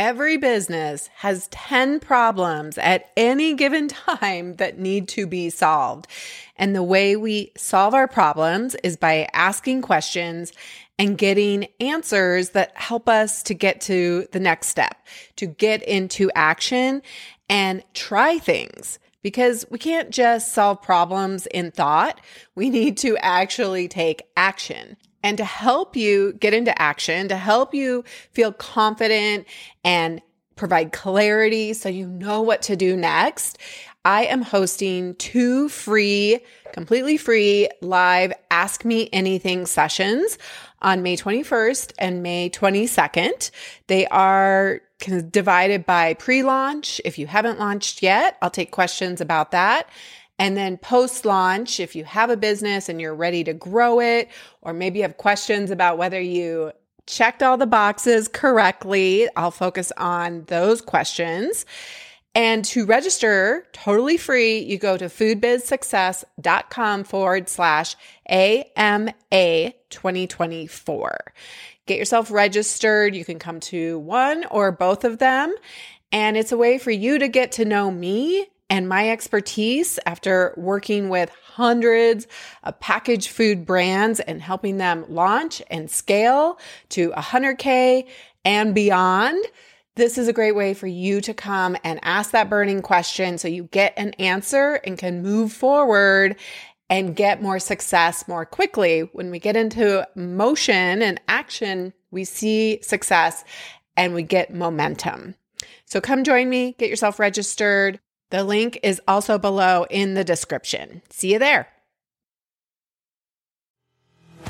Every business has 10 problems at any given time that need to be solved. And the way we solve our problems is by asking questions and getting answers that help us to get to the next step, to get into action and try things. Because we can't just solve problems in thought. We need to actually take action. And to help you get into action, to help you feel confident and provide clarity so you know what to do next, I am hosting two free, completely free live Ask Me Anything sessions on May 21st and May 22nd. They are divided by pre launch. If you haven't launched yet, I'll take questions about that. And then post launch, if you have a business and you're ready to grow it, or maybe you have questions about whether you checked all the boxes correctly, I'll focus on those questions. And to register totally free, you go to foodbizsuccess.com forward slash AMA 2024. Get yourself registered. You can come to one or both of them. And it's a way for you to get to know me and my expertise after working with hundreds of packaged food brands and helping them launch and scale to 100K and beyond. This is a great way for you to come and ask that burning question so you get an answer and can move forward and get more success more quickly. When we get into motion and action, we see success and we get momentum. So come join me, get yourself registered. The link is also below in the description. See you there.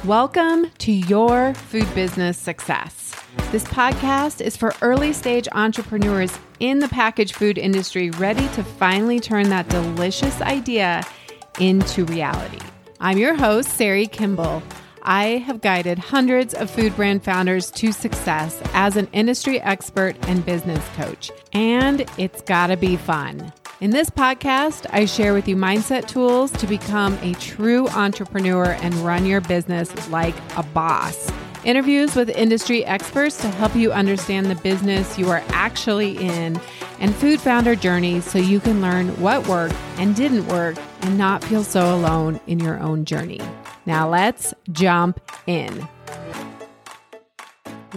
Welcome to Your Food Business Success. This podcast is for early stage entrepreneurs in the packaged food industry ready to finally turn that delicious idea into reality. I'm your host, Sari Kimball. I have guided hundreds of food brand founders to success as an industry expert and business coach, and it's gotta be fun. In this podcast, I share with you mindset tools to become a true entrepreneur and run your business like a boss. Interviews with industry experts to help you understand the business you are actually in, and food founder journeys so you can learn what worked and didn't work and not feel so alone in your own journey. Now let's jump in.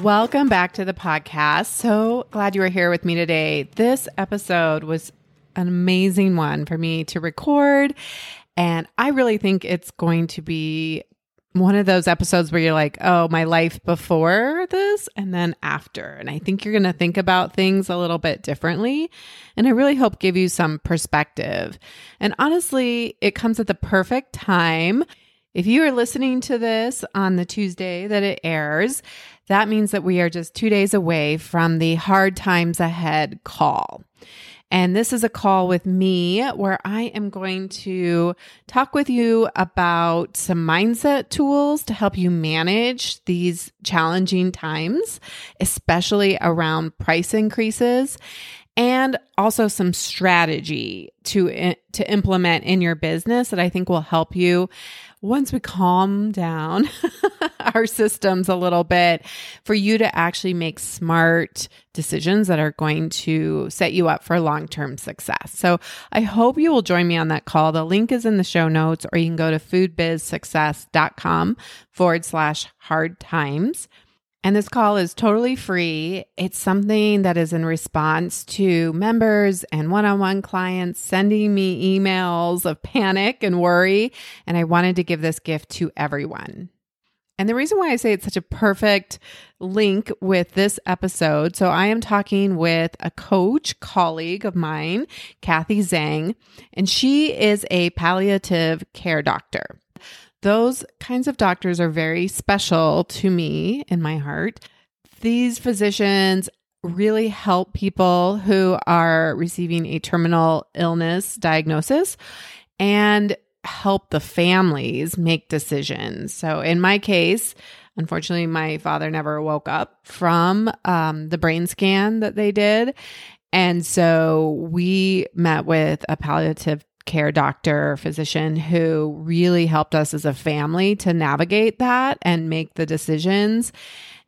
Welcome back to the podcast. So glad you are here with me today. This episode was an amazing one for me to record. And I really think it's going to be one of those episodes where you're like, oh, my life before this and then after. And I think you're going to think about things a little bit differently. And I really hope give you some perspective. And honestly, it comes at the perfect time. If you are listening to this on the Tuesday that it airs, that means that we are just two days away from the Hard Times Ahead call. And this is a call with me where I am going to talk with you about some mindset tools to help you manage these challenging times, especially around price increases and also some strategy to to implement in your business that I think will help you once we calm down our systems a little bit for you to actually make smart decisions that are going to set you up for long-term success. So I hope you will join me on that call. The link is in the show notes or you can go to foodbizsuccess.com forward slash hard times. And this call is totally free. It's something that is in response to members and one on one clients sending me emails of panic and worry. And I wanted to give this gift to everyone. And the reason why I say it's such a perfect link with this episode so, I am talking with a coach colleague of mine, Kathy Zhang, and she is a palliative care doctor. Those kinds of doctors are very special to me in my heart. These physicians really help people who are receiving a terminal illness diagnosis and help the families make decisions. So, in my case, unfortunately, my father never woke up from um, the brain scan that they did. And so we met with a palliative care doctor, physician who really helped us as a family to navigate that and make the decisions.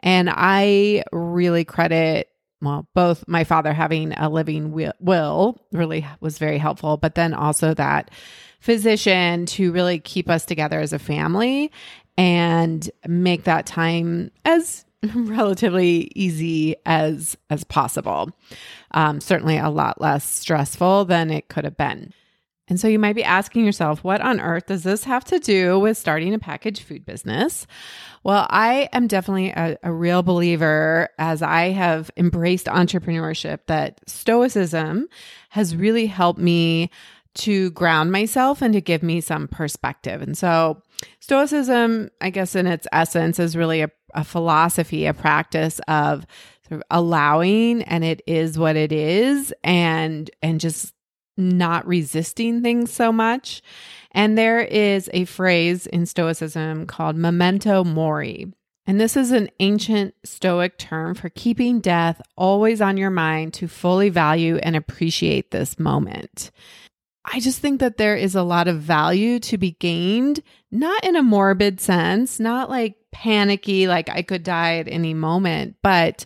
And I really credit well, both my father having a living will really was very helpful, but then also that physician to really keep us together as a family and make that time as relatively easy as as possible. Um, certainly a lot less stressful than it could have been. And so you might be asking yourself, what on earth does this have to do with starting a packaged food business? Well, I am definitely a, a, real believer as I have embraced entrepreneurship that stoicism has really helped me to ground myself and to give me some perspective. And so stoicism, I guess in its essence is really a, a philosophy, a practice of sort of allowing and it is what it is and and just not resisting things so much. And there is a phrase in Stoicism called memento mori. And this is an ancient Stoic term for keeping death always on your mind to fully value and appreciate this moment. I just think that there is a lot of value to be gained, not in a morbid sense, not like panicky, like I could die at any moment, but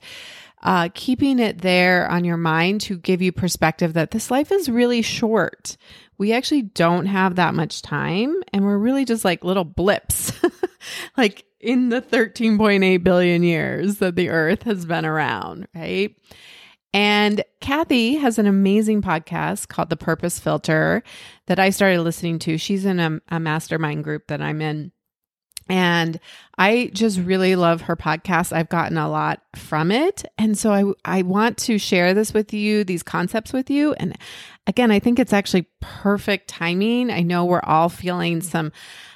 uh, keeping it there on your mind to give you perspective that this life is really short. We actually don't have that much time, and we're really just like little blips, like in the 13.8 billion years that the earth has been around, right? And Kathy has an amazing podcast called The Purpose Filter that I started listening to. She's in a, a mastermind group that I'm in. And I just really love her podcast. I've gotten a lot from it. And so I, I want to share this with you, these concepts with you. And again, I think it's actually perfect timing. I know we're all feeling some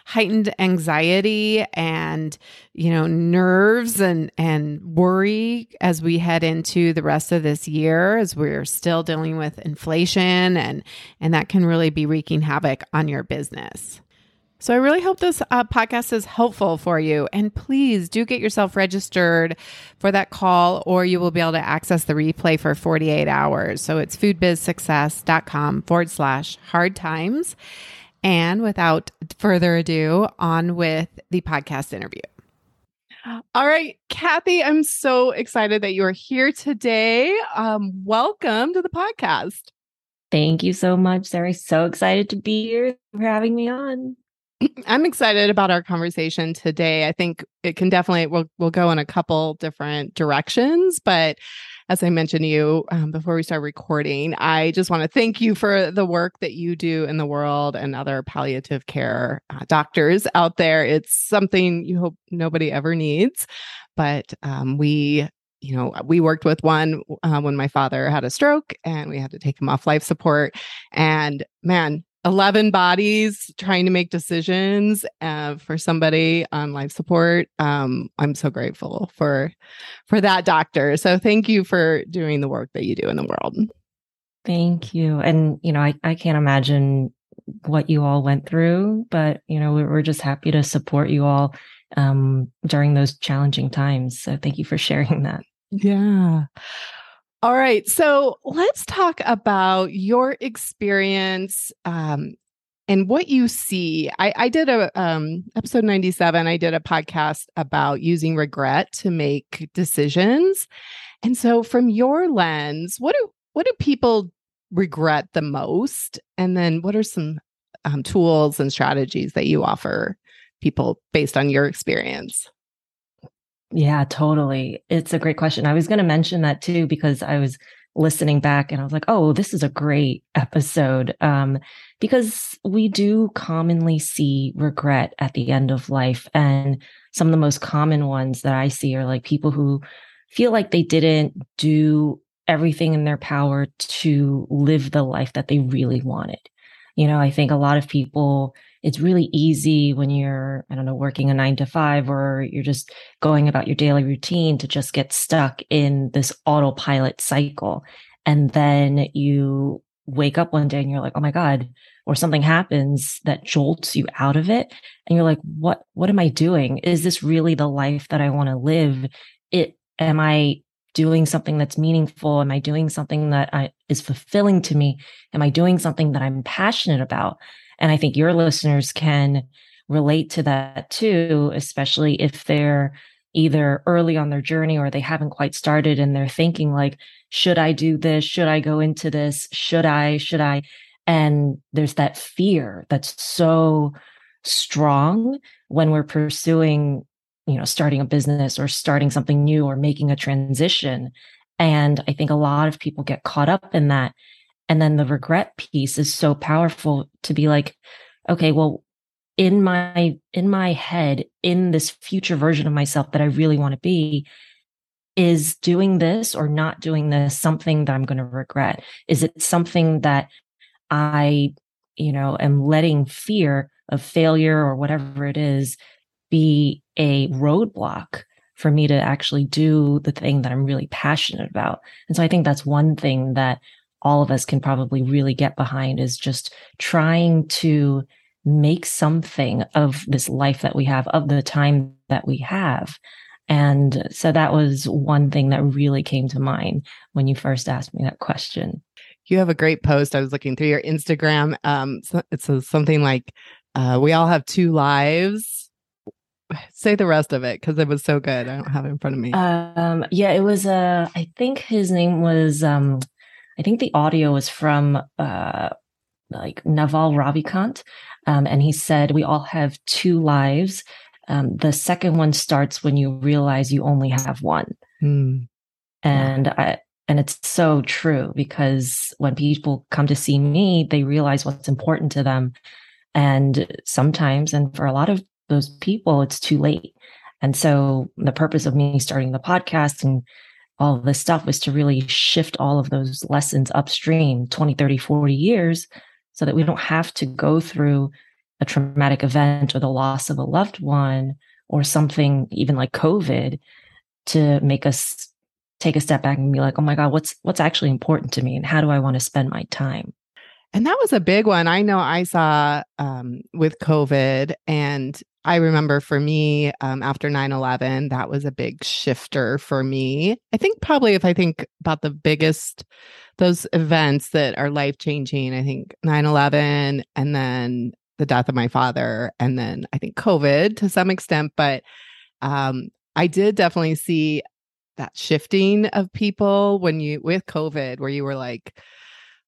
heightened anxiety and, you know, nerves and, and worry as we head into the rest of this year, as we're still dealing with inflation and, and that can really be wreaking havoc on your business. So I really hope this uh, podcast is helpful for you. And please do get yourself registered for that call, or you will be able to access the replay for 48 hours. So it's foodbizsuccess.com forward slash hard times. And without further ado, on with the podcast interview. All right, Kathy, I'm so excited that you are here today. Um, welcome to the podcast. Thank you so much, Sarah. So excited to be here for having me on. I'm excited about our conversation today. I think it can definitely we'll we'll go in a couple different directions, but as I mentioned to you um, before we start recording, I just want to thank you for the work that you do in the world and other palliative care uh, doctors out there. It's something you hope nobody ever needs, but um, we you know, we worked with one uh, when my father had a stroke and we had to take him off life support. And man, 11 bodies trying to make decisions uh, for somebody on life support. Um, i'm so grateful for for that doctor. So thank you for doing the work that you do in the world. Thank you. And you know i, I can't imagine what you all went through but you know we're just happy to support you all um, during those challenging times. So thank you for sharing that. Yeah all right. So let's talk about your experience um, and what you see. I, I did a um, episode 97, I did a podcast about using regret to make decisions. And so from your lens, what do what do people regret the most? And then what are some um, tools and strategies that you offer people based on your experience? Yeah, totally. It's a great question. I was going to mention that too because I was listening back and I was like, "Oh, this is a great episode." Um because we do commonly see regret at the end of life and some of the most common ones that I see are like people who feel like they didn't do everything in their power to live the life that they really wanted. You know, I think a lot of people it's really easy when you're, I don't know, working a nine to five or you're just going about your daily routine to just get stuck in this autopilot cycle. And then you wake up one day and you're like, oh my God, or something happens that jolts you out of it. And you're like, what, what am I doing? Is this really the life that I want to live? It, am I doing something that's meaningful? Am I doing something that I, is fulfilling to me? Am I doing something that I'm passionate about? And I think your listeners can relate to that too, especially if they're either early on their journey or they haven't quite started and they're thinking like should i do this? Should i go into this? Should i? Should i? And there's that fear that's so strong when we're pursuing you know starting a business or starting something new or making a transition. And i think a lot of people get caught up in that and then the regret piece is so powerful to be like okay well in my in my head in this future version of myself that i really want to be is doing this or not doing this something that i'm going to regret? Is it something that i you know am letting fear of failure or whatever it is be a roadblock for me to actually do the thing that i'm really passionate about? And so i think that's one thing that all of us can probably really get behind is just trying to make something of this life that we have, of the time that we have. And so that was one thing that really came to mind when you first asked me that question. You have a great post. I was looking through your Instagram. Um, it says something like, uh, "We all have two lives." Say the rest of it because it was so good. I don't have it in front of me. Um, yeah, it was. Uh, I think his name was. Um, I think the audio was from uh, like Naval Ravikant. Um, and he said, We all have two lives. Um, the second one starts when you realize you only have one. Mm. And I, and it's so true because when people come to see me, they realize what's important to them. And sometimes, and for a lot of those people, it's too late. And so the purpose of me starting the podcast and all this stuff was to really shift all of those lessons upstream 20, 30, 40 years so that we don't have to go through a traumatic event or the loss of a loved one or something even like covid to make us take a step back and be like oh my god what's what's actually important to me and how do i want to spend my time and that was a big one i know i saw um, with covid and i remember for me um, after 9-11 that was a big shifter for me i think probably if i think about the biggest those events that are life changing. I think 9 11 and then the death of my father, and then I think COVID to some extent. But um, I did definitely see that shifting of people when you with COVID, where you were like,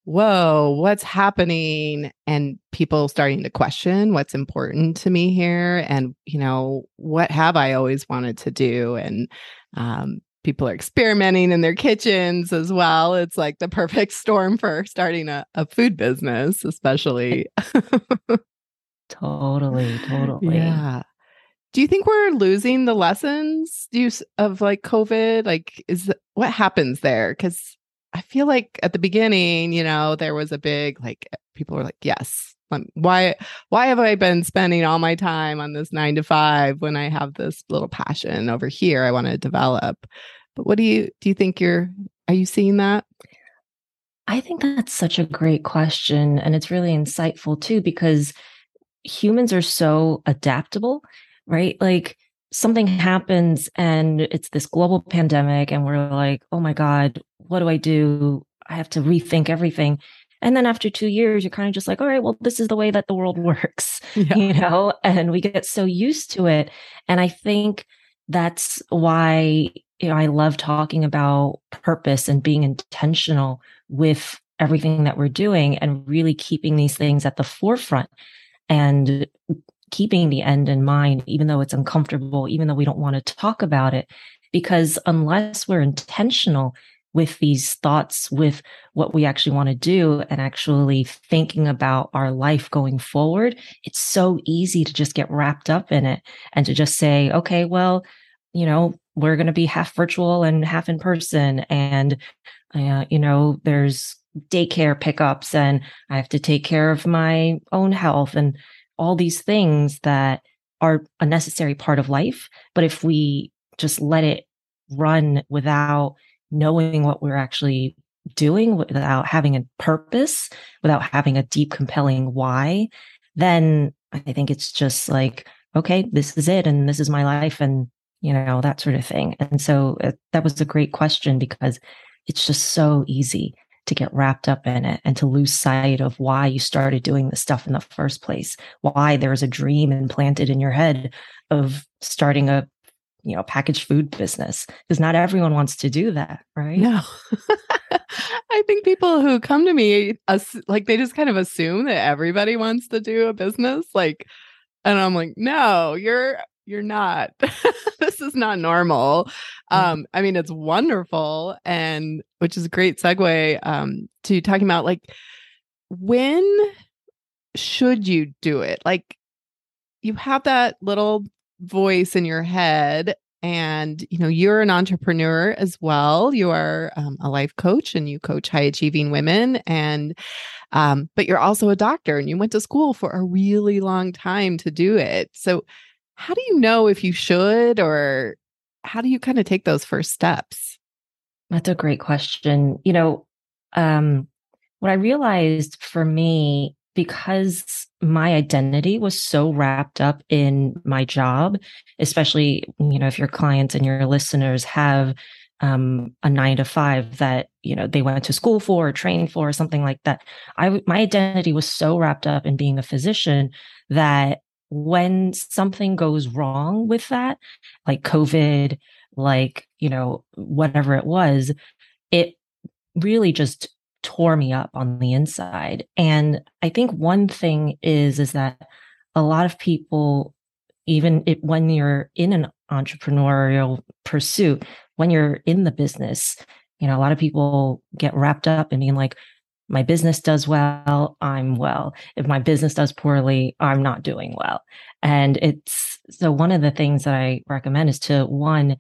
whoa, what's happening? And people starting to question what's important to me here. And, you know, what have I always wanted to do? And um, people are experimenting in their kitchens as well. It's like the perfect storm for starting a, a food business, especially. totally, totally. Yeah. Do you think we're losing the lessons you, of like COVID? Like, is what happens there? Because I feel like at the beginning, you know, there was a big like people were like, yes, why why have I been spending all my time on this 9 to 5 when I have this little passion over here I want to develop? But what do you do you think you're are you seeing that? I think that's such a great question and it's really insightful too because humans are so adaptable, right? Like something happens and it's this global pandemic and we're like, "Oh my god, what do I do? I have to rethink everything." And then after two years, you're kind of just like, all right, well, this is the way that the world works, yeah. you know, and we get so used to it. And I think that's why you know, I love talking about purpose and being intentional with everything that we're doing and really keeping these things at the forefront and keeping the end in mind, even though it's uncomfortable, even though we don't want to talk about it. Because unless we're intentional with these thoughts, with what we actually want to do, and actually thinking about our life going forward, it's so easy to just get wrapped up in it and to just say, okay, well, you know, we're going to be half virtual and half in person. And, uh, you know, there's daycare pickups and I have to take care of my own health and all these things that are a necessary part of life. But if we just let it run without knowing what we're actually doing, without having a purpose, without having a deep, compelling why, then I think it's just like, okay, this is it. And this is my life. And you know, that sort of thing. And so uh, that was a great question because it's just so easy to get wrapped up in it and to lose sight of why you started doing this stuff in the first place, why there's a dream implanted in your head of starting a you know, packaged food business because not everyone wants to do that, right? No. I think people who come to me, like they just kind of assume that everybody wants to do a business. Like, and I'm like, no, you're you're not. this is not normal. Mm. Um, I mean, it's wonderful, and which is a great segue um, to talking about like when should you do it? Like, you have that little voice in your head and you know you're an entrepreneur as well. You are um, a life coach and you coach high achieving women and um, but you're also a doctor and you went to school for a really long time to do it. So how do you know if you should or how do you kind of take those first steps? That's a great question. You know um, what i realized for me because my identity was so wrapped up in my job, especially, you know, if your clients and your listeners have um, a nine to five that, you know, they went to school for or trained for or something like that. I, my identity was so wrapped up in being a physician that when something goes wrong with that, like COVID, like, you know, whatever it was, it really just tore me up on the inside. And I think one thing is is that a lot of people even it, when you're in an entrepreneurial pursuit, when you're in the business, you know, a lot of people get wrapped up in being like, my business does well, I'm well. If my business does poorly, I'm not doing well. And it's so one of the things that I recommend is to one,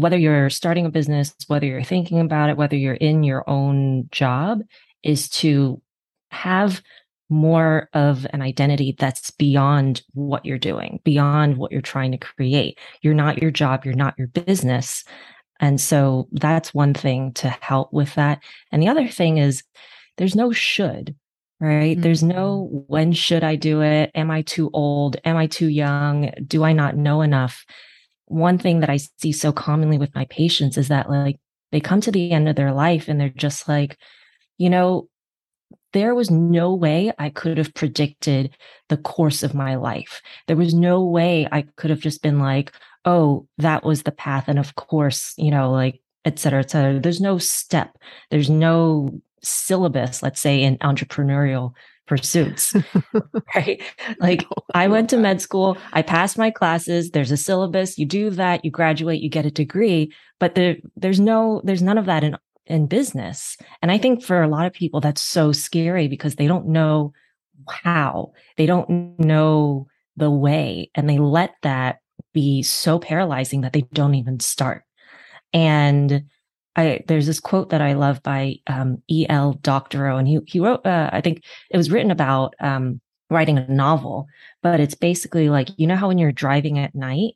whether you're starting a business, whether you're thinking about it, whether you're in your own job, is to have more of an identity that's beyond what you're doing, beyond what you're trying to create. You're not your job, you're not your business. And so that's one thing to help with that. And the other thing is there's no should, right? Mm-hmm. There's no when should I do it? Am I too old? Am I too young? Do I not know enough? One thing that I see so commonly with my patients is that like they come to the end of their life and they're just like, you know, there was no way I could have predicted the course of my life. There was no way I could have just been like, oh, that was the path. And of course, you know, like, et cetera, et cetera. There's no step, there's no syllabus, let's say, in entrepreneurial pursuits, right? Like no, I went to med school, I passed my classes, there's a syllabus, you do that, you graduate, you get a degree, but there there's no there's none of that in in business. And I think for a lot of people that's so scary because they don't know how. They don't know the way and they let that be so paralyzing that they don't even start. And I, there's this quote that I love by um, E.L. Doctorow, and he he wrote. Uh, I think it was written about um, writing a novel, but it's basically like you know how when you're driving at night,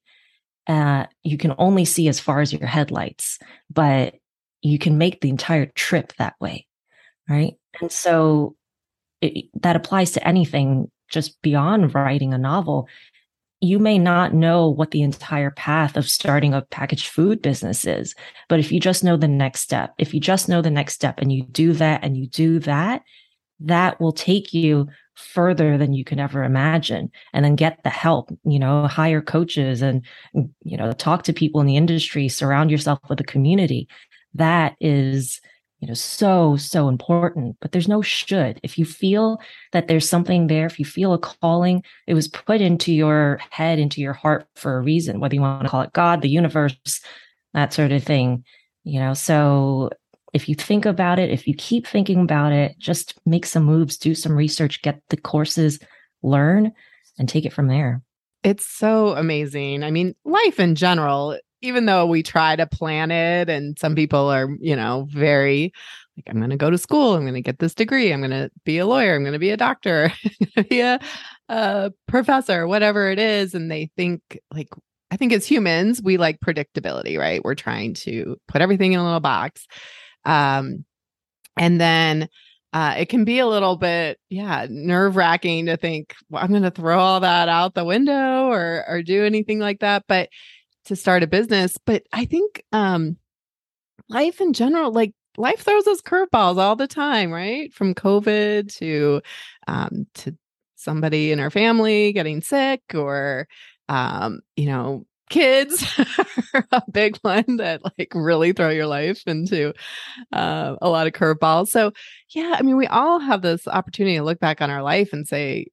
uh, you can only see as far as your headlights, but you can make the entire trip that way, right? And so it, that applies to anything just beyond writing a novel you may not know what the entire path of starting a packaged food business is. But if you just know the next step, if you just know the next step and you do that and you do that, that will take you further than you can ever imagine and then get the help you know hire coaches and you know talk to people in the industry surround yourself with a community that is you know so so important but there's no should. If you feel that there's something there if you feel a calling it was put into your head into your heart for a reason whether you want to call it god the universe that sort of thing you know? So if you think about it if you keep thinking about it just make some moves do some research get the courses learn and take it from there. It's so amazing. I mean life in general even though we try to plan it and some people are, you know, very like, I'm going to go to school, I'm going to get this degree, I'm going to be a lawyer, I'm going to be a doctor, be a, a professor, whatever it is. And they think like, I think as humans, we like predictability, right? We're trying to put everything in a little box. Um, and then uh, it can be a little bit, yeah, nerve wracking to think well, I'm going to throw all that out the window or or do anything like that. But to start a business. But I think um life in general, like life throws us curveballs all the time, right? From COVID to um to somebody in our family getting sick or um, you know, kids a big one that like really throw your life into uh, a lot of curveballs. So, yeah, I mean, we all have this opportunity to look back on our life and say,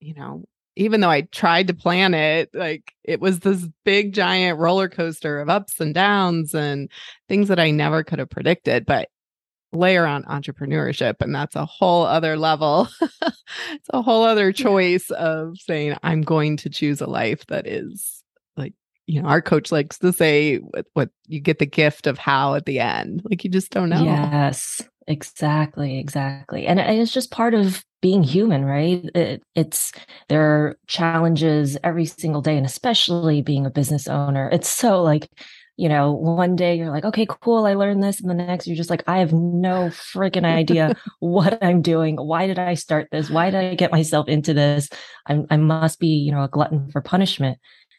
you know, even though I tried to plan it, like it was this big giant roller coaster of ups and downs and things that I never could have predicted. But layer on entrepreneurship, and that's a whole other level. it's a whole other choice of saying, I'm going to choose a life that is like, you know, our coach likes to say what, what you get the gift of how at the end. Like you just don't know. Yes. Exactly, exactly. And it's just part of being human, right? It, it's there are challenges every single day, and especially being a business owner. It's so like, you know, one day you're like, okay, cool, I learned this. And the next you're just like, I have no freaking idea what I'm doing. Why did I start this? Why did I get myself into this? I'm, I must be, you know, a glutton for punishment.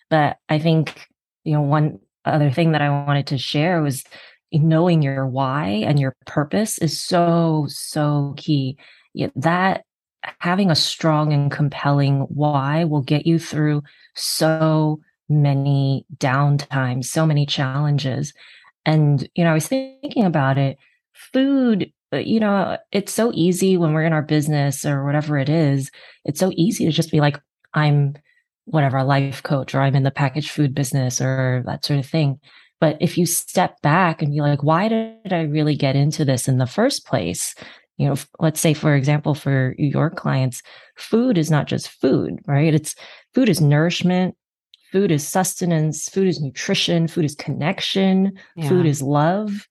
But I think, you know, one other thing that I wanted to share was knowing your why and your purpose is so so key. That having a strong and compelling why will get you through so many downtimes so many challenges. And you know i was thinking about it food uh, you know it's so easy when we're in our business or whatever it is it's so easy to just be like i'm whatever a life coach or i'm in the packaged food business or that sort of thing but if you step back and be like, why did I really get into this in the first place? You know, let's say, for example, for your clients, food is not just food, right? It's food is nourishment, food is sustenance, food is nutrition, food is connection, yeah. food is love.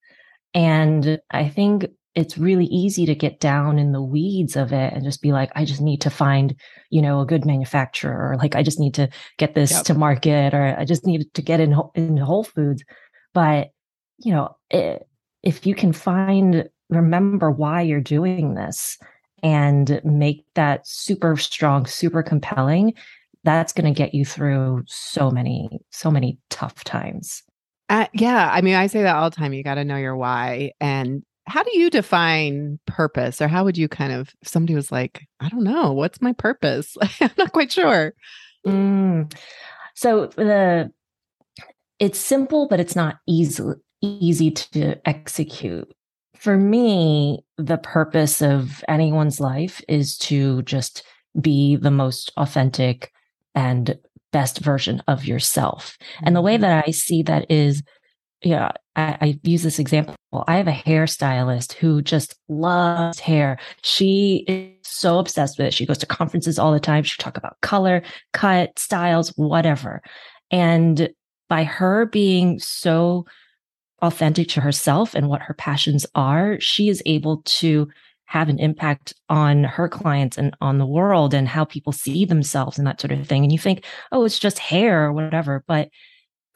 And I think it's really easy to get down in the weeds of it and just be like, I just need to find, you know, a good manufacturer, or like I just need to get this yep. to market, or I just need to get in in Whole Foods. But you know, it, if you can find, remember why you're doing this, and make that super strong, super compelling, that's going to get you through so many, so many tough times. Uh, yeah, I mean, I say that all the time. You got to know your why, and how do you define purpose? Or how would you kind of if somebody was like i don't know what's my purpose? I'm not quite sure. Mm. so the it's simple but it's not easy easy to execute. For me the purpose of anyone's life is to just be the most authentic and best version of yourself. And the way mm-hmm. that i see that is yeah, I, I, use this example. I have a hairstylist who just loves hair. She is so obsessed with it. She goes to conferences all the time. She talk about color, cut, styles, whatever. And by her being so authentic to herself and what her passions are, she is able to have an impact on her clients and on the world and how people see themselves and that sort of thing. And you think, oh, it's just hair or whatever. But,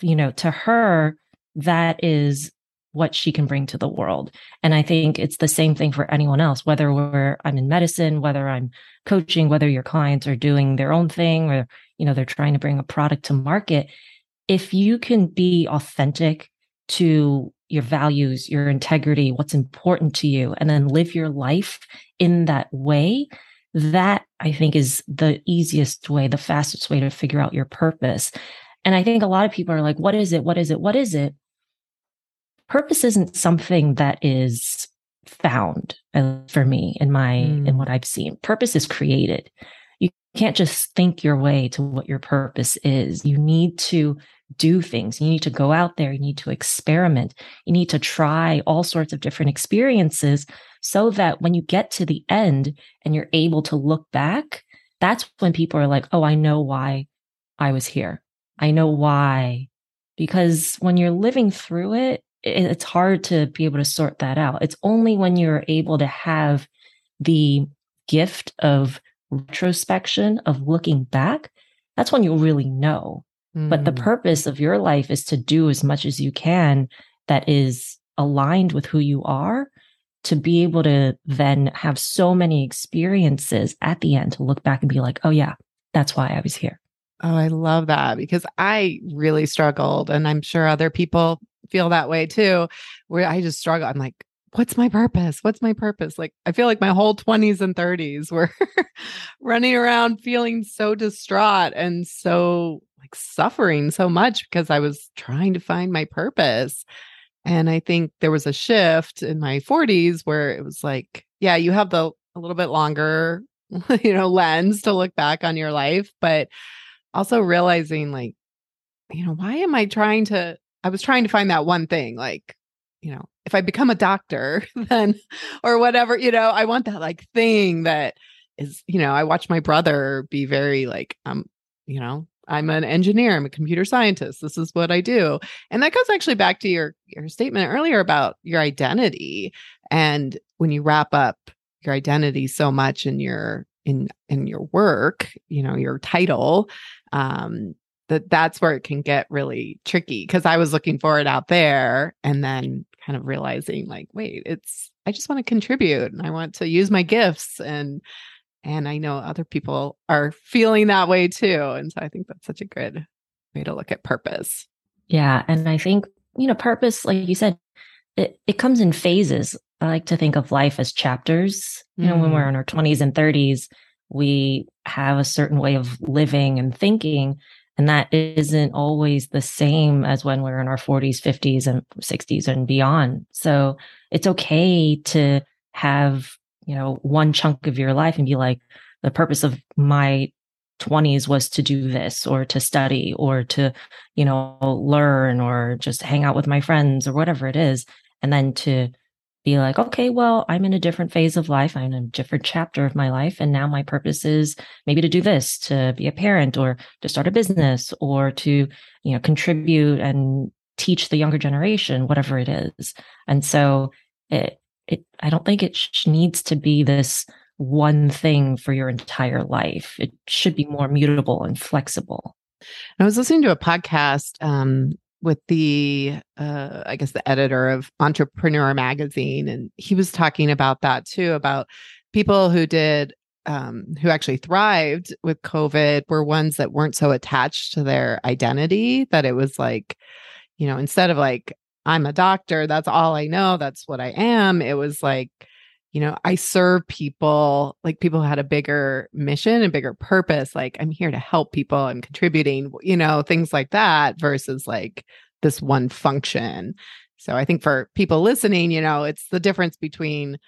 you know, to her, that is what she can bring to the world. And I think it's the same thing for anyone else, whether we're I'm in medicine, whether I'm coaching, whether your clients are doing their own thing or, you know, they're trying to bring a product to market. If you can be authentic to your values, your integrity, what's important to you, and then live your life in that way, that I think is the easiest way, the fastest way to figure out your purpose. And I think a lot of people are like, what is it? What is it? What is it? Purpose isn't something that is found for me in my mm. in what I've seen. Purpose is created. You can't just think your way to what your purpose is. You need to do things. You need to go out there. You need to experiment. You need to try all sorts of different experiences so that when you get to the end and you're able to look back, that's when people are like, oh, I know why I was here. I know why. Because when you're living through it, it's hard to be able to sort that out. It's only when you're able to have the gift of retrospection, of looking back, that's when you'll really know. Mm. But the hmm. purpose of your life is to do as much as you can that is aligned with who you are to be able to then have so many experiences at the end to look back and be like, oh, yeah, that's why I was here. Oh, I love that because I really struggled, and I'm sure other people feel that way too, where I just struggle. I'm like, what's my purpose? What's my purpose? Like, I feel like my whole 20s and 30s were running around feeling so distraught and so like suffering so much because I was trying to find my purpose. And I think there was a shift in my 40s where it was like, yeah, you have the a little bit longer, you know, lens to look back on your life, but also realizing like, you know, why am I trying to I was trying to find that one thing like, you know, if I become a doctor, then or whatever, you know, I want that like thing that is, you know, I watch my brother be very like, um, you know, I'm an engineer, I'm a computer scientist. This is what I do. And that goes actually back to your your statement earlier about your identity. And when you wrap up your identity so much in your in in your work, you know, your title, um, that that's where it can get really tricky because I was looking for it out there and then kind of realizing like, wait, it's I just want to contribute and I want to use my gifts and and I know other people are feeling that way too. And so I think that's such a good way to look at purpose. Yeah. And I think, you know, purpose, like you said, it, it comes in phases. I like to think of life as chapters. You know, when we're mm. in our 20s and 30s, we have a certain way of living and thinking. And that isn't always the same as when we're in our 40s, 50s, and 60s and beyond. So it's okay to have you know, one chunk of your life and be like, the purpose of my 20s was to do this or to study or to, you know, learn or just hang out with my friends or whatever it is. And then to be like, okay, well, I'm in a different phase of life. I'm in a different chapter of my life. And now my purpose is maybe to do this, to be a parent or to start a business or to, you know, contribute and teach the younger generation, whatever it is. And so it, it i don't think it sh- needs to be this one thing for your entire life it should be more mutable and flexible i was listening to a podcast um, with the uh, i guess the editor of entrepreneur magazine and he was talking about that too about people who did um, who actually thrived with covid were ones that weren't so attached to their identity that it was like you know instead of like I'm a doctor. That's all I know. That's what I am. It was like, you know, I serve people, like people who had a bigger mission and bigger purpose. Like, I'm here to help people. I'm contributing, you know, things like that versus like this one function. So I think for people listening, you know, it's the difference between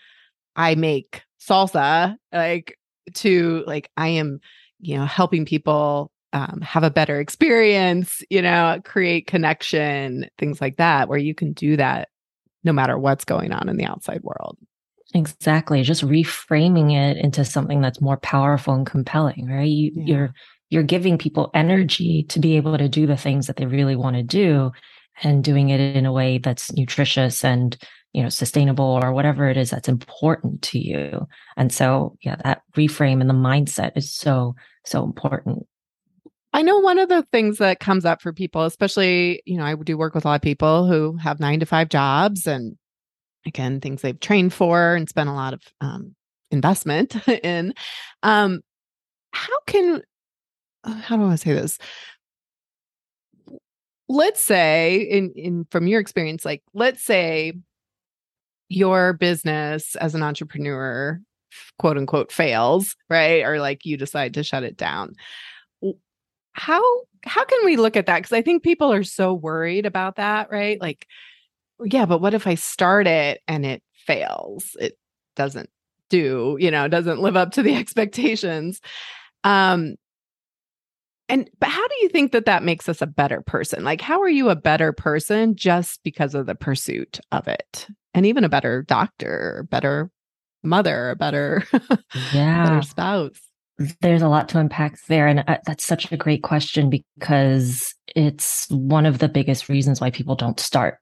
I make salsa, like, to like, I am, you know, helping people um, have a better experience, you know, create connection, things like that, where you can do that no matter what's going on in the outside world. Exactly. Just reframing it into something that's more powerful and compelling, right? You, yeah. You're you're giving people energy to be able to do the things that they really want to do and doing it in a way that's nutritious and you know sustainable or whatever it is that's important to you and so yeah that reframe and the mindset is so so important I know one of the things that comes up for people, especially, you know, I do work with a lot of people who have nine to five jobs and again, things they've trained for and spent a lot of um, investment in. Um, how can, uh, how do I say this? Let's say, in, in from your experience, like, let's say your business as an entrepreneur, quote unquote, fails, right? Or like you decide to shut it down how how can we look at that because i think people are so worried about that right like yeah but what if i start it and it fails? It doesn't do you know doesn't live up to the expectations. Um and but how do you think that that makes us a better person? Like how are you a better person just because of the pursuit of it? And even a better doctor better mother a better yeah better spouse. There's a lot to unpack there. And uh, that's such a great question because it's one of the biggest reasons why people don't start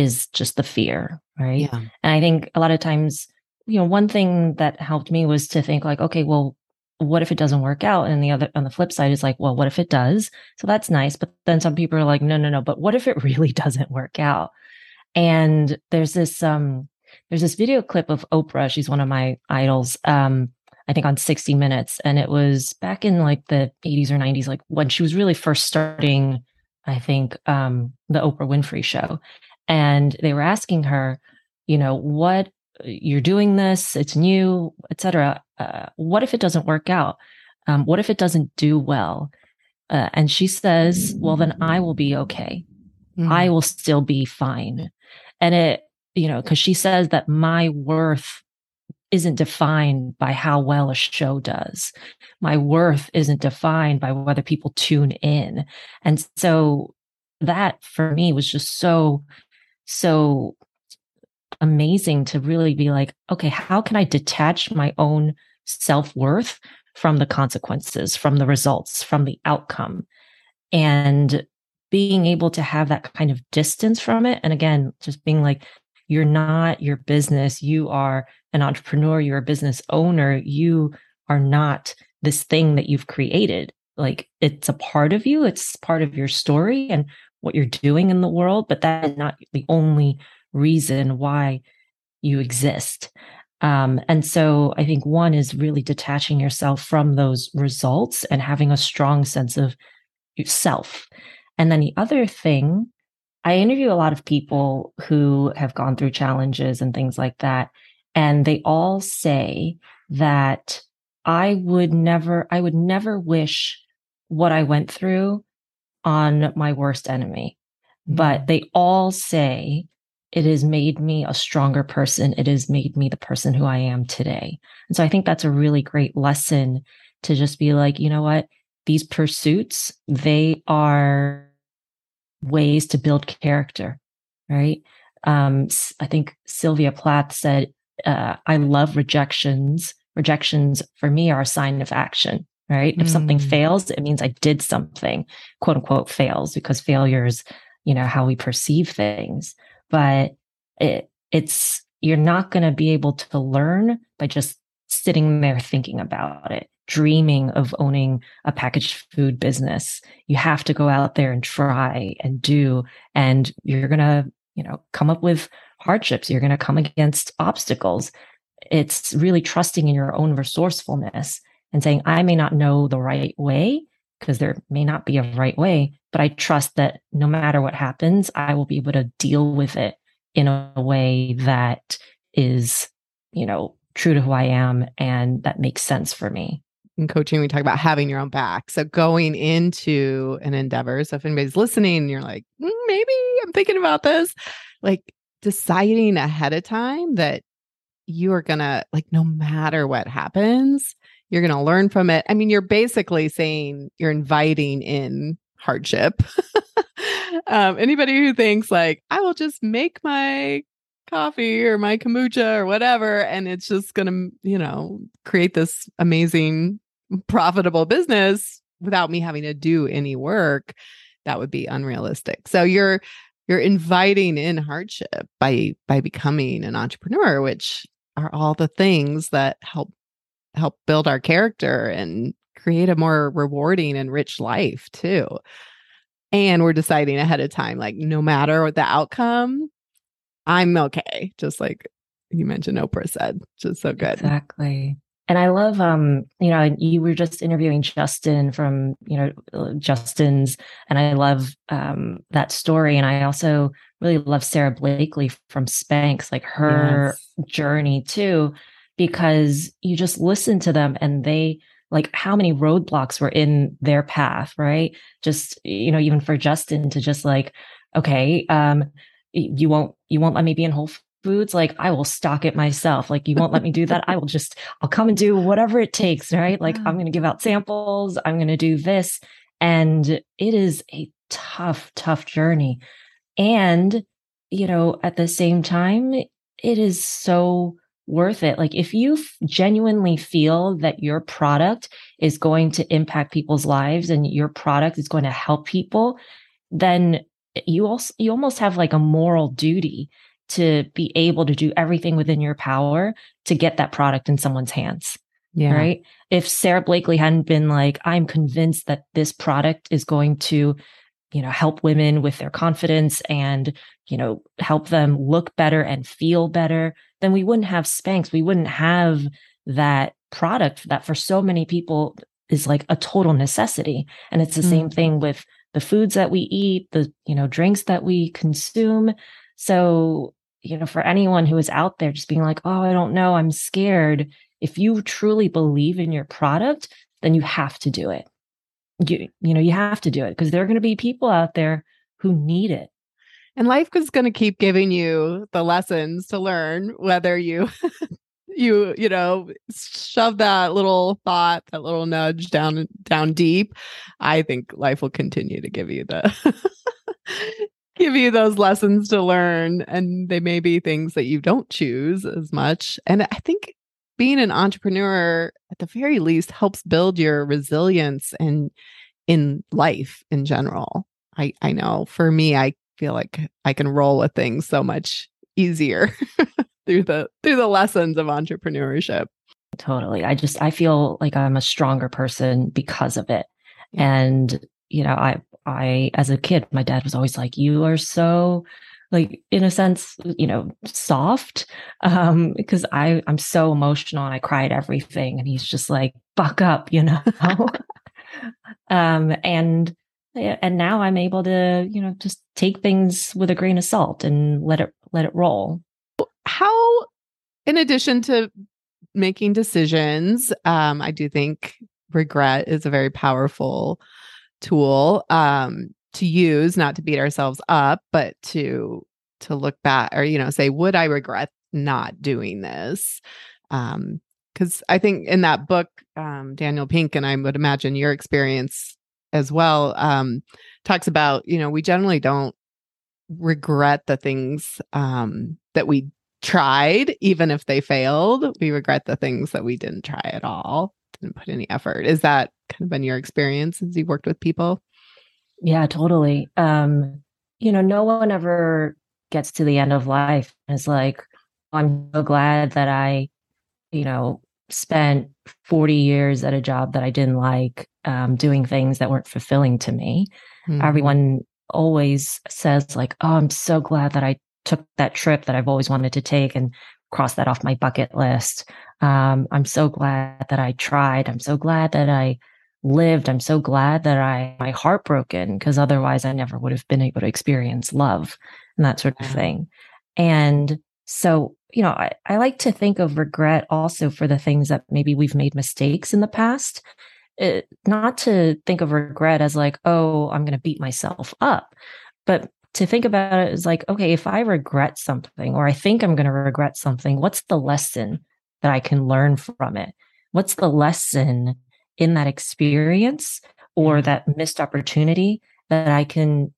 is just the fear, right? Yeah. And I think a lot of times, you know, one thing that helped me was to think like, okay, well, what if it doesn't work out? And the other on the flip side is like, well, what if it does? So that's nice. But then some people are like, no, no, no. But what if it really doesn't work out? And there's this um there's this video clip of Oprah. She's one of my idols. Um, I think on 60 Minutes. And it was back in like the 80s or 90s, like when she was really first starting, I think, um, the Oprah Winfrey show. And they were asking her, you know, what you're doing this, it's new, etc. Uh, what if it doesn't work out? Um, what if it doesn't do well? Uh, and she says, well, then I will be okay. Mm-hmm. I will still be fine. And it, you know, because she says that my worth isn't defined by how well a show does. My worth isn't defined by whether people tune in. And so that for me was just so, so amazing to really be like, okay, how can I detach my own self worth from the consequences, from the results, from the outcome? And being able to have that kind of distance from it. And again, just being like, you're not your business. You are an entrepreneur. You're a business owner. You are not this thing that you've created. Like it's a part of you. It's part of your story and what you're doing in the world, but that is not the only reason why you exist. Um, and so I think one is really detaching yourself from those results and having a strong sense of self. And then the other thing I interview a lot of people who have gone through challenges and things like that. And they all say that I would never, I would never wish what I went through on my worst enemy. But mm. they all say it has made me a stronger person. It has made me the person who I am today. And so I think that's a really great lesson to just be like, you know what? These pursuits, they are ways to build character, right? Um, I think Sylvia Plath said, uh, I love rejections. Rejections for me are a sign of action, right? Mm. If something mm. fails, it means I did something, quote unquote, fails because failure is, you know, how we perceive things. But it, it's, you're not going to be able to learn by just sitting there thinking about it dreaming of owning a packaged food business. You have to go out there and try and do, and you're going to, you know, come up with hardships. You're going to come against obstacles. It's really trusting in your own resourcefulness and saying, I may not know the right way because there may not be a right way, but I trust that no matter what happens, I will be able to deal with it in a way that is, you know, true to who I am and that makes sense for me in coaching, we talk about having your own back. So going into an endeavor. So if anybody's listening, you're like, mm, maybe I'm thinking about this, like deciding ahead of time that you are going to, like, no matter what happens, you're going to learn from it. I mean, you're basically saying you're inviting in hardship. um, anybody who thinks, like, I will just make my coffee or my kombucha or whatever and it's just going to you know create this amazing profitable business without me having to do any work that would be unrealistic so you're you're inviting in hardship by by becoming an entrepreneur which are all the things that help help build our character and create a more rewarding and rich life too and we're deciding ahead of time like no matter what the outcome i'm okay just like you mentioned oprah said just so good exactly and I love, um, you know, you were just interviewing Justin from, you know, uh, Justin's, and I love um, that story. And I also really love Sara Blakely from Spanx, like her yes. journey too, because you just listen to them and they, like how many roadblocks were in their path, right? Just, you know, even for Justin to just like, okay, um, you won't, you won't let me be in Whole foods? Like i will stock it myself. Like you won't let me do that. I will just i'll come and do whatever it takes right? Like i'm going to give out samples. I'm going to do this. And it is a tough tough journey. And you know at the same time it is so worth it like if you genuinely feel that your product is going to impact people's lives and your product is going to help people then you also you almost have like a moral duty to be able to do everything within your power to get that product in someone's hands. Yeah. Right. If Sara Blakely hadn't been like, I'm convinced that this product is going to, you know, help women with their confidence and, you know, help them look better and feel better, then we wouldn't have Spanx. We wouldn't have that product that for so many people is like a total necessity. And it's the mm. same thing with the foods that we eat, the, you know, drinks that we consume. So you know, for anyone who is out there just being like, oh, I don't know, I'm scared. If you truly believe in your product, then you have to do it. You you know you have to do it because there are going to be people out there who need it. And life is going to keep giving you the lessons to learn whether you you you know shove that little thought that little nudge down down deep i think life will continue to give you the give you those lessons to learn and they may be things that you don't choose as much. And i think being an entrepreneur at the very least helps build your resilience and in life in general i i know for me i feel like i can roll with things so much easier through the through the lessons of entrepreneurship. Totally. I just I feel like I'm a stronger person because of it. And you know, I I as a kid, my dad was always like, "You are so like in a sense you know soft um because i i'm so emotional and i cry at everything and he's just like buck up you know? Um and and now i'm able to you know just take things with a grain of salt and let it let it roll. How, in addition to making decisions, um, I do think regret is a very powerful tool um, to use, not to beat ourselves up, but to to look back or you know say, would I regret not doing this? Um, because I think in that book, um, Daniel Pink, and I would imagine your experience as well, um, talks about you know we generally don't regret the things um, that we tried, even if they failed. We regret the things that we didn't try at all, didn't put any effort. Is that kind of been your experience as you worked with people? Yeah, totally. Um, you know, no one ever gets to the end of life and is like, I'm so glad that I, you know, spent 40 years at a job that I didn't like, um, doing things that weren't fulfilling to me. Mm-hmm. Everyone always says, like, oh, I'm so glad that I took that trip that I've always wanted to take and crossed that off my bucket list. Um, I'm so glad that I tried. I'm so glad that I lived. I'm so glad that I my heart broken because otherwise I never would have been able to experience love and that sort of thing. And so, you know, I, I like to think of regret also for the things that maybe we've made mistakes in the past. It, not to think of regret as like, oh, I'm going to beat myself up, but to think about it is like, okay, if I regret something or I think I'm going to regret something, what's the lesson that I can learn from it? What's the lesson in that experience or mm-hmm. that missed opportunity that I can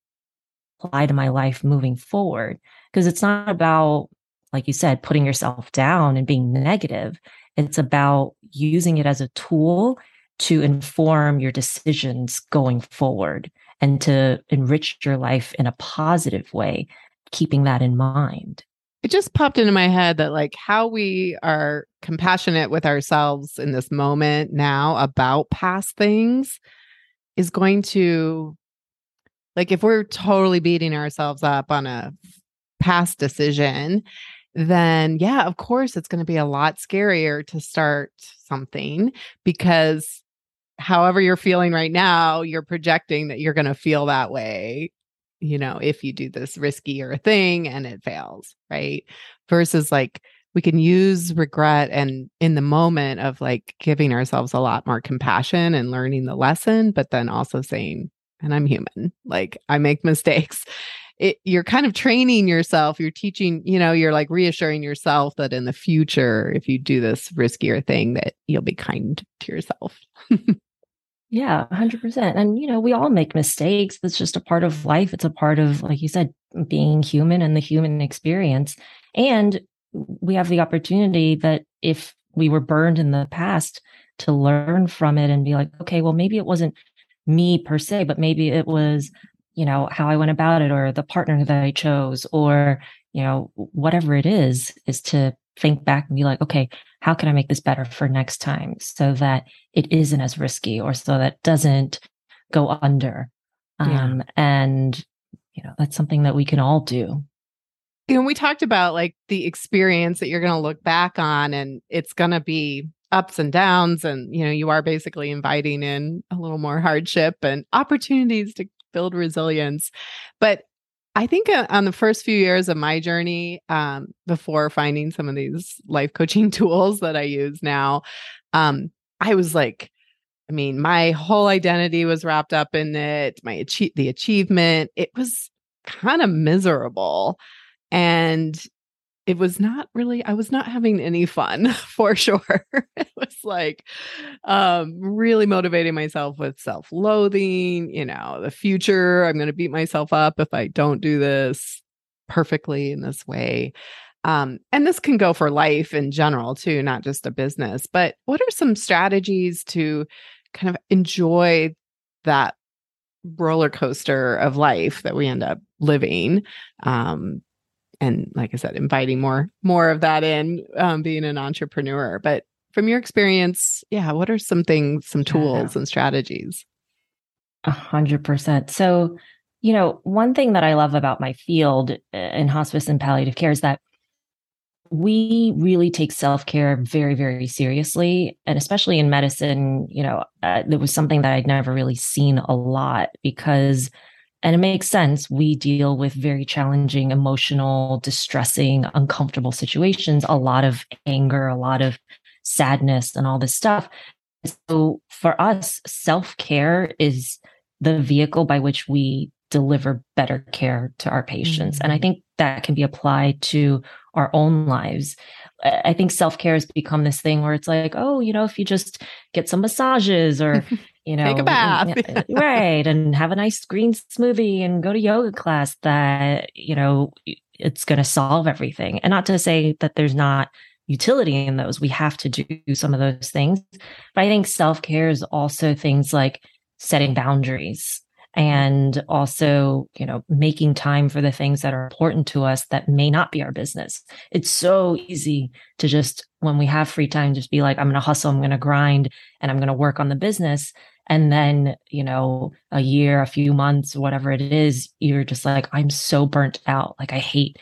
apply to my life moving forward? Because it's not about, like you said, putting yourself down and being negative. It's about using it as a tool to inform your decisions going forward and to enrich your life in a positive way, keeping that in mind. It just popped into my head that, like, how we are compassionate with ourselves in this moment now about past things is going to, like, if we're totally beating ourselves up on a past decision, then yeah, of course, it's going to be a lot scarier to start something because however you're feeling right now, you're projecting that you're going to feel that way, you know, if you do this riskier thing and it fails, right? Versus like we can use regret and in the moment of like giving ourselves a lot more compassion and learning the lesson, but then also saying, and I'm human, like I make mistakes. It, you're kind of training yourself. You're teaching, you know, you're like reassuring yourself that in the future, if you do this riskier thing, that you'll be kind to yourself. Yeah, 100%. And, you know, we all make mistakes. It's just a part of life. It's a part of, like you said, being human and the human experience. And we have the opportunity that if we were burned in the past to learn from it and be like, okay, well, maybe it wasn't me per se, but maybe it was, you know, how I went about it or the partner that I chose or, you know, whatever it is, is to think back and be like, okay, how can I make this better for next time so that it isn't as risky or so that doesn't go under? Yeah. Um, and, you know, that's something that we can all do. You know, we talked about like the experience that you're going to look back on and it's going to be ups and downs. And, you know, you are basically inviting in a little more hardship and opportunities to build resilience. But I think uh, on the first few years of my journey, um, before finding some of these life coaching tools that I use now, um, I was like I mean, my whole identity was wrapped up in it, my achieve the achievement. It was kind of miserable. And it was not really i was not having any fun for sure. It was like um really motivating myself with self-loathing you know the future i'm going to beat myself up if i don't do this perfectly in this way. Um and this can go for life in general too not just a business but what are some strategies to kind of enjoy that roller coaster of life that we end up living um and like I said, inviting more more of that in um, being an entrepreneur. But from your experience, yeah, what are some things, some tools and strategies? A hundred percent. So, you know, one thing that I love about my field uh, in hospice and palliative care is that we really take self care very, very seriously. And especially in medicine, you know, uh, there was something that I'd never really seen a lot because and it makes sense. We deal with very challenging, emotional, distressing, uncomfortable situations, a lot of anger, a lot of sadness, and all this stuff. So for us, self care is the vehicle by which we deliver better care to our patients. Mm-hmm. And I mm-hmm. think that can be applied to our own lives. I think self care has become this thing where it's like, oh, you know, if you just get some massages or you know, take a bath, right, and have a nice green smoothie and go to yoga class. That you know, it's going to solve everything. And not to say that there's not utility in those. We have to do some of those things, but I think self care is also things like setting boundaries and also you know making time for the things that are important to us that may not be our business it's so easy to just when we have free time just be like i'm going to hustle i'm going to grind and i'm going to work on the business and then you know a year a few months whatever it is you're just like i'm so burnt out. Like i hate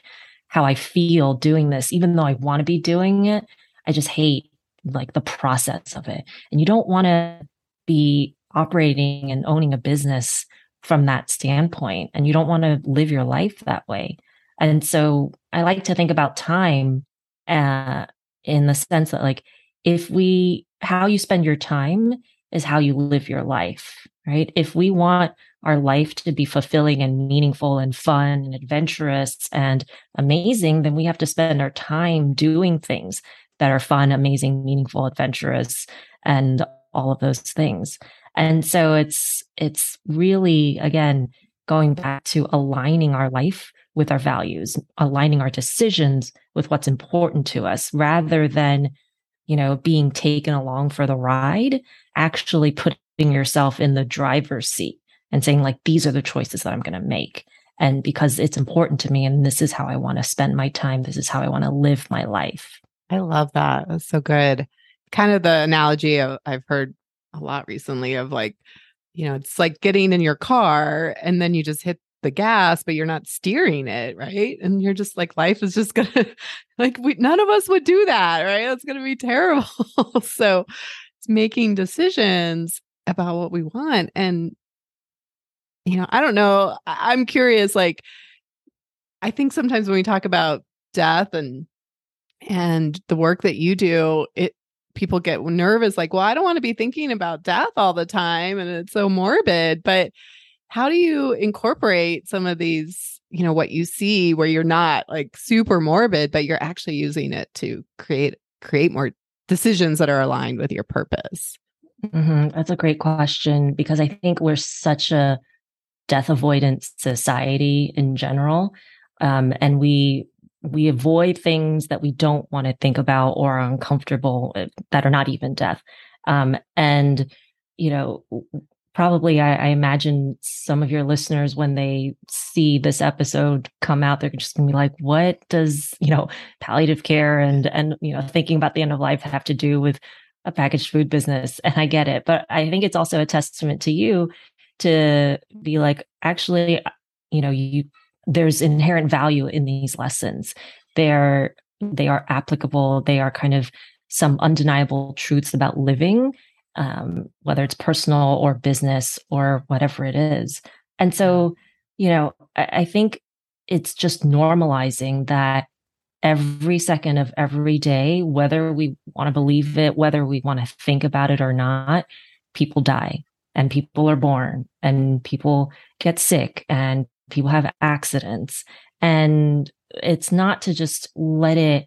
how i feel doing this. Even though i want to be doing it i just hate like the process of it. And you don't want to be operating and owning a business from that standpoint and you don't want to live your life that way. And so i like to think about time uh, in the sense that like if we how you spend your time is how you live your life, right? If we want our life to be fulfilling and meaningful and fun and adventurous and amazing, then we have to spend our time doing things that are fun, amazing, meaningful, adventurous, and all of those things. And so it's it's really again going back to aligning our life with our values, aligning our decisions with what's important to us rather than you know, being taken along for the ride, actually putting yourself in the driver's seat and saying, like, these are the choices that I'm going to make. And because it's important to me, and this is how I want to spend my time, this is how I want to live my life. I love that. That's so good. Kind of the analogy of, I've heard a lot recently of like, you know, it's like getting in your car and then you just hit the gas, but you're not steering it, right? And you're just like, life is just gonna like we none of us would do that, right? That's gonna be terrible. so it's making decisions about what we want. And you know, I don't know. I'm curious, like, I think sometimes when we talk about death and and the work that you do, it people get nervous, like, well, I don't want to be thinking about death all the time and it's so morbid. But how do you incorporate some of these you know what you see where you're not like super morbid but you're actually using it to create create more decisions that are aligned with your purpose mm-hmm. that's a great question because i think we're such a death avoidance society in general um, and we we avoid things that we don't want to think about or are uncomfortable uh, that are not even death um, and you know probably I, I, imagine some of your listeners when they see this episode come out they're just gonna be like what does you know palliative care and and you know thinking about the end of life have to do with a packaged food business? And i get it but i think it's also a testament to you to be like actually you know you there's inherent value in these lessons. They're they are applicable. They are kind of some undeniable truths about living um, whether it's personal or business or whatever it is. And so, you know, I, I think it's just normalizing that every second of every day, whether we want to believe it, whether we want to think about it or not, people die and people are born and people get sick and people have accidents and it's not to just let it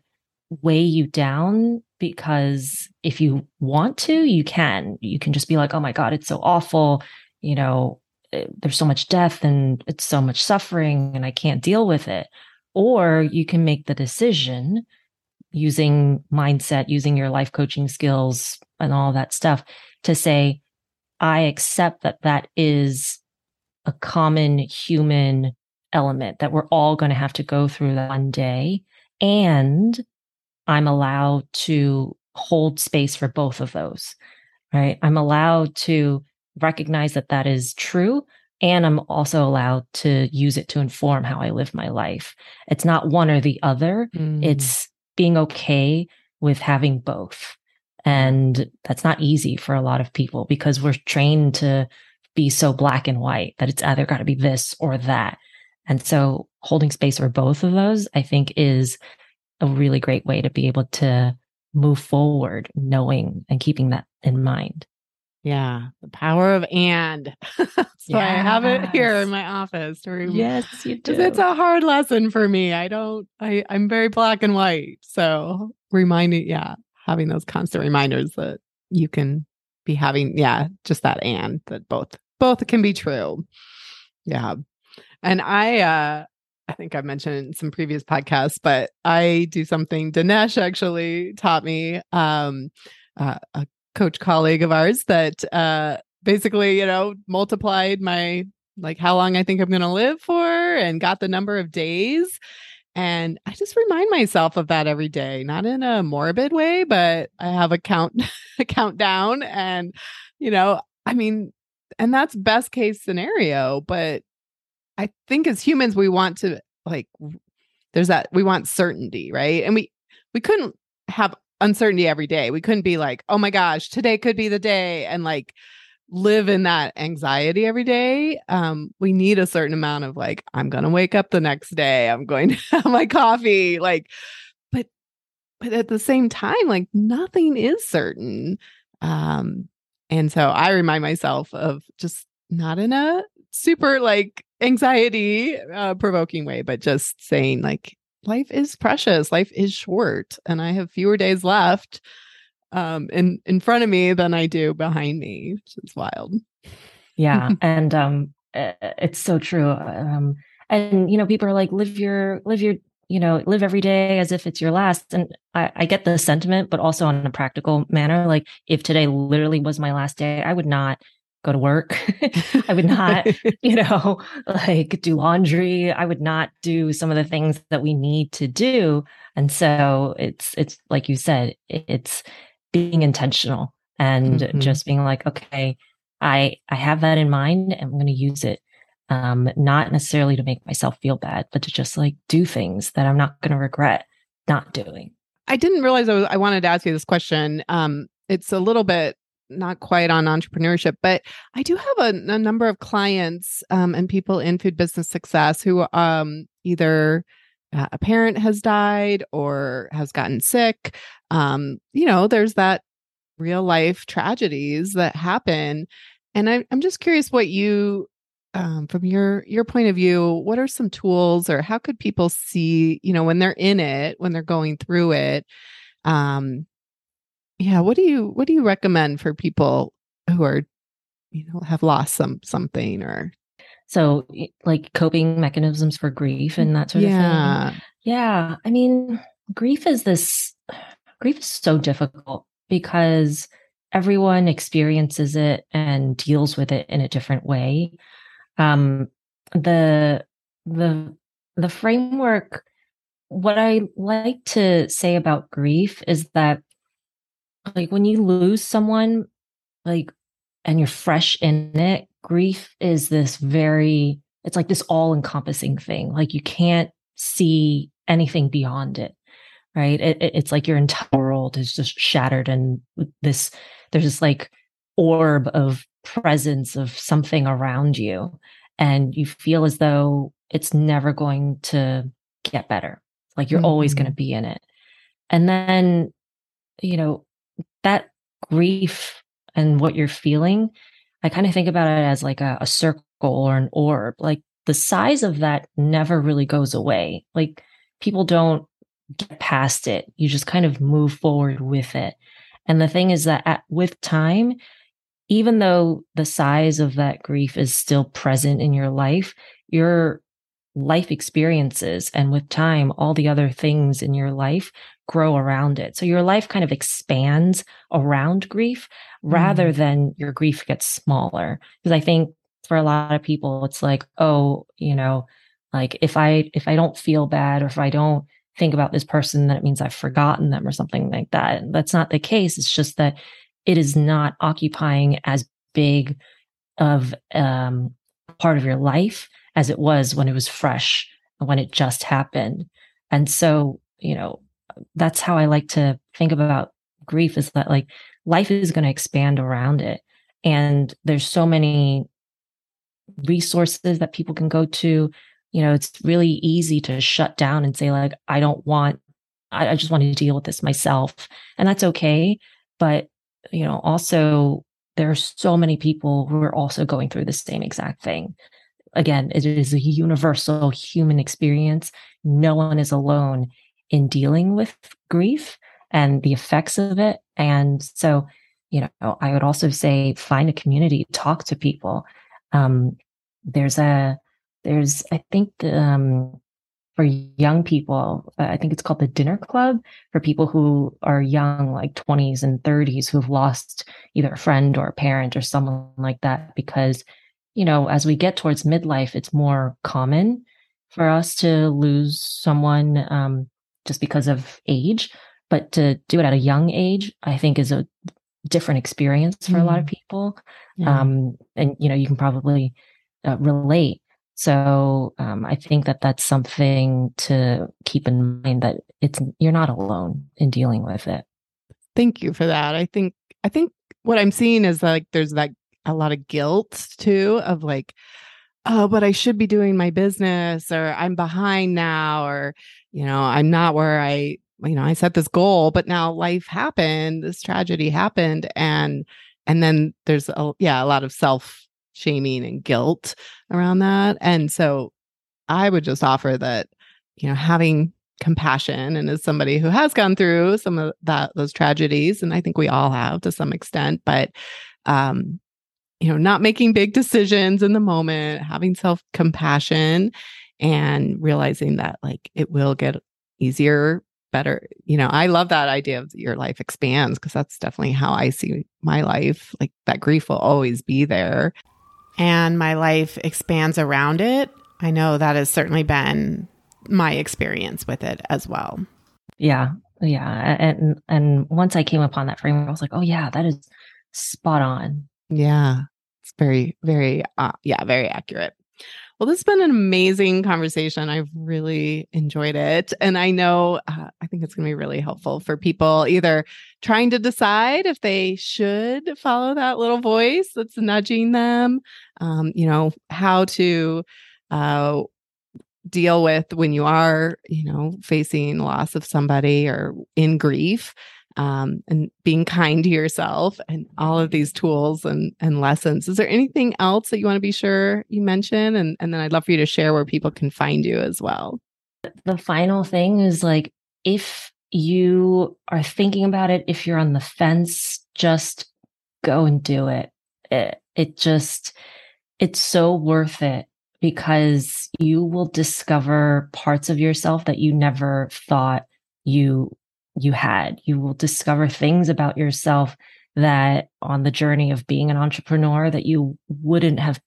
weigh you down because if you want to you can you can just be like oh my god it's so awful you know eh, there's so much death and it's so much suffering and i can't deal with it or you can make the decision using mindset using your life coaching skills and all that stuff to say i accept that that is a common human element that we're all going to have to go through one day. And I'm allowed to hold space for both of those, right? I'm allowed to recognize that that is true. And I'm also allowed to use it to inform how I live my life. It's not one or the other. Mm. It's being okay with having both. And that's not easy for a lot of people because we're trained to be so black and white that it's either got to be this or that. And so holding space for both of those, I think is a really great way to be able to move forward, knowing and keeping that in mind. Yeah, the power of and. so yes. I have it here in my office. To yes, you do. It's a hard lesson for me. I don't. I I'm very black and white. So reminding, yeah, having those constant reminders that you can be having, yeah, just that and that both both can be true. Yeah. And I uh I think I've mentioned some previous podcasts, but I do something Dinesh actually taught me, um, uh, a coach colleague of ours that uh, basically, you know, multiplied my like how long I think I'm going to live for and got the number of days. And I just remind myself of that every day, not in a morbid way, but I have a count a countdown and you know, I mean, and that's best case scenario, but I think as humans, we want to like, there's that, we want certainty, right? And we, we couldn't have uncertainty every day. We couldn't be like, oh my gosh, today could be the day and like live in that anxiety every day. Um, we need a certain amount of like, I'm going to wake up the next day. I'm going to have my coffee. Like, but, but at the same time, like nothing is certain. Um, and so I remind myself of just not in a super like anxiety uh, provoking way, but just saying like life is precious, life is short, and I have fewer days left um, in in front of me than I do behind me, which is wild. Yeah, and um, it's so true. Um, and you know, people are like, live your live your you know live every day as if it's your last and I, I, get the sentiment but also on a practical manner like if today literally was my last day i would not go to work. I would not, you know, like do laundry. I would not do some of the things that we need to do. And so it's it's like you said, it's being intentional and mm-hmm. just being like, okay, I I have that in mind and I'm going to use it. Um, not necessarily to make myself feel bad, but to just like do things that I'm not going to regret not doing. I didn't realize I, was, I wanted to ask you this question. Um, it's a little bit not quite on entrepreneurship, but I do have a, a number of clients um, and people in food business success who um, either uh, a parent has died or has gotten sick. Um, you know, there's that real life tragedies that happen, and I, I'm just curious what you, um, from your your point of view, what are some tools or how could people see, you know, when they're in it, when they're going through it, um, yeah what do you what do you recommend for people who are you know have lost some something or so like coping mechanisms for grief and that sort yeah. of thing yeah i mean grief is this grief is so difficult because everyone experiences it and deals with it in a different way um the the the framework what i like to say about grief is that like when you lose someone like and you're fresh in it grief is this very it's like this all encompassing thing. Like you can't see anything beyond it right? It, it, it's like your entire world is just shattered and this there's this like orb of presence of something around you and you feel as though it's never going to get better. Like you're mm-hmm. always going to be in it. And then you know that grief and what you're feeling, I kind of think about it as like a, a circle or an orb. Like the size of that never really goes away. Like people don't get past it. You just kind of move forward with it. And the thing is that at, with time, even though the size of that grief is still present in your life, your life experiences and with time, all the other things in your life grow around it. So your life kind of expands around grief rather mm. than your grief gets smaller. Because I think for a lot of people, it's like, oh, you know, like if I if I don't feel bad or if I don't think about this person, then it means I've forgotten them or something like that. That's not the case. It's just that it is not occupying as big of um, part of your life as it was when it was fresh, and when it just happened. And so, you know, that's how I like to think about grief is that like life is going to expand around it. And there's so many resources that people can go to. You know, it's really easy to shut down and say, like, I don't want, I, I just want to deal with this myself. And that's okay. But, you know, also there are so many people who are also going through the same exact thing again, it is a universal human experience. No one is alone in dealing with grief and the effects of it. And so, you know, I would also say find a community, talk to people. Um, there's a, there's, I think, um, for young people, uh, I think it's called the Dinner Club for people who are young, like 20s and 30s, who have lost either a friend or a parent or someone like that because you know, as we get towards midlife, it's more common for us to lose someone um, just because of age. But to do it at a young age, I think is a different experience for mm. a lot of mm-hmm. people. Yeah. Um, and, you know, you can probably uh, relate. So um, I think that that's something to keep in mind that it's you're not alone in dealing with it. Thank you for that. I think I think what I'm seeing is like there's that a lot of guilt too of like oh but i should be doing my business or i'm behind now or you know i'm not where i you know i set this goal but now life happened this tragedy happened and and then there's a yeah a lot of self shaming and guilt around that and so i would just offer that you know having compassion and as somebody who has gone through some of that those tragedies and i think we all have to some extent but um you know, not making big decisions in the moment, having self compassion and realizing that like it will get easier, better. You know, I love that idea of your life expands because that's definitely how I see my life. Like that grief will always be there. And my life expands around it. I know that has certainly been my experience with it as well. Yeah. Yeah. And and once I came upon that framework, I was like, oh yeah, that is spot on. Yeah. It's very, very, uh, yeah, very accurate. Well, this has been an amazing conversation. I've really enjoyed it. And I know, uh, I think it's going to be really helpful for people either trying to decide if they should follow that little voice that's nudging them, um, you know, how to uh, deal with when you are, you know, facing loss of somebody or in grief um, and being kind to yourself and all of these tools and, and lessons. Is there anything else that you want to be sure you mention? And, and then I'd love for you to share where people can find you as well. The final thing is like, if you are thinking about it, if you're on the fence, just go and do it. It, it just, it's so worth it because you will discover parts of yourself that you never thought you you had. You will discover things about yourself that on the journey of being an entrepreneur that you wouldn't have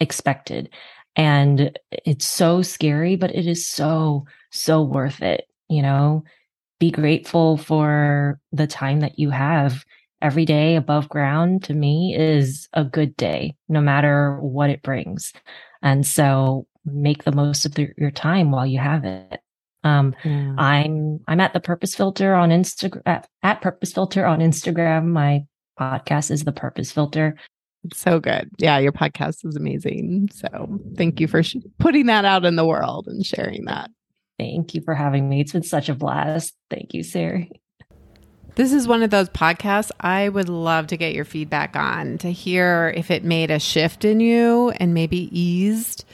expected. And it's so scary, but it is so, so worth it. You know, be grateful for the time that you have. Every day above ground to me is a good day, no matter what it brings. And so make the most of the, your time while you have it. Um, yeah. I'm I'm at the Purpose Filter on Instagram at, at Purpose Filter on Instagram. My podcast is the Purpose Filter. So good. Yeah, your podcast is amazing. So thank you for sh- putting that out in the world and sharing that. Thank you for having me. It's been such a blast. Thank you, Sarah. This is one of those podcasts I would love to get your feedback on to hear if it made a shift in you and maybe eased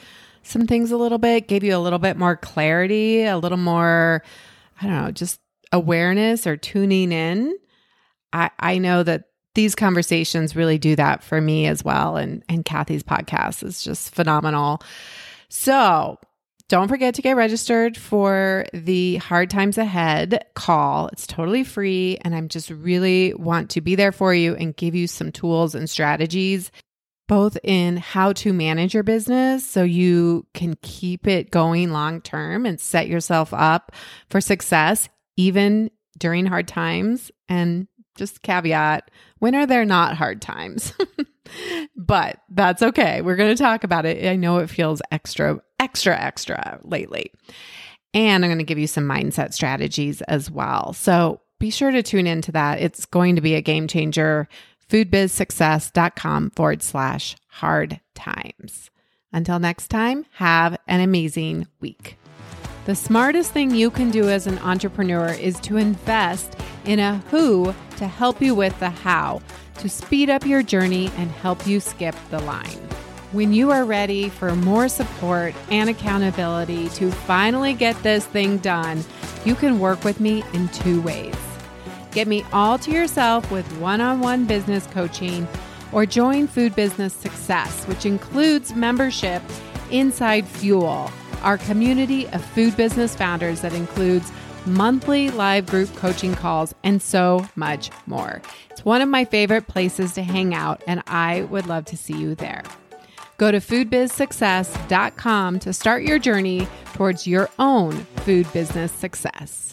some things a little bit, gave you a little bit more clarity, a little more, I don't know, just awareness or tuning in. I, I know that these conversations really do that for me as well. And, and Kathy's podcast is just phenomenal. So don't forget to get registered for the Hard Times Ahead call. It's totally free. And I'm just really want to be there for you and give you some tools and strategies, both in how to manage your business so you can keep it going long term and set yourself up for success, even during hard times. And just caveat when are there not hard times? but that's okay. We're going to talk about it. I know it feels extra, extra, extra lately. And I'm going to give you some mindset strategies as well. So be sure to tune into that. It's going to be a game changer. Foodbizsuccess.com forward slash hard times. Until next time, have an amazing week. The smartest thing you can do as an entrepreneur is to invest in a who to help you with the how to speed up your journey and help you skip the line. When you are ready for more support and accountability to finally get this thing done, you can work with me in two ways. Get me all to yourself with one on one business coaching, or join Food Business Success, which includes membership inside Fuel, our community of food business founders that includes monthly live group coaching calls, and so much more. It's one of my favorite places to hang out, and I would love to see you there. Go to foodbizsuccess.com to start your journey towards your own food business success.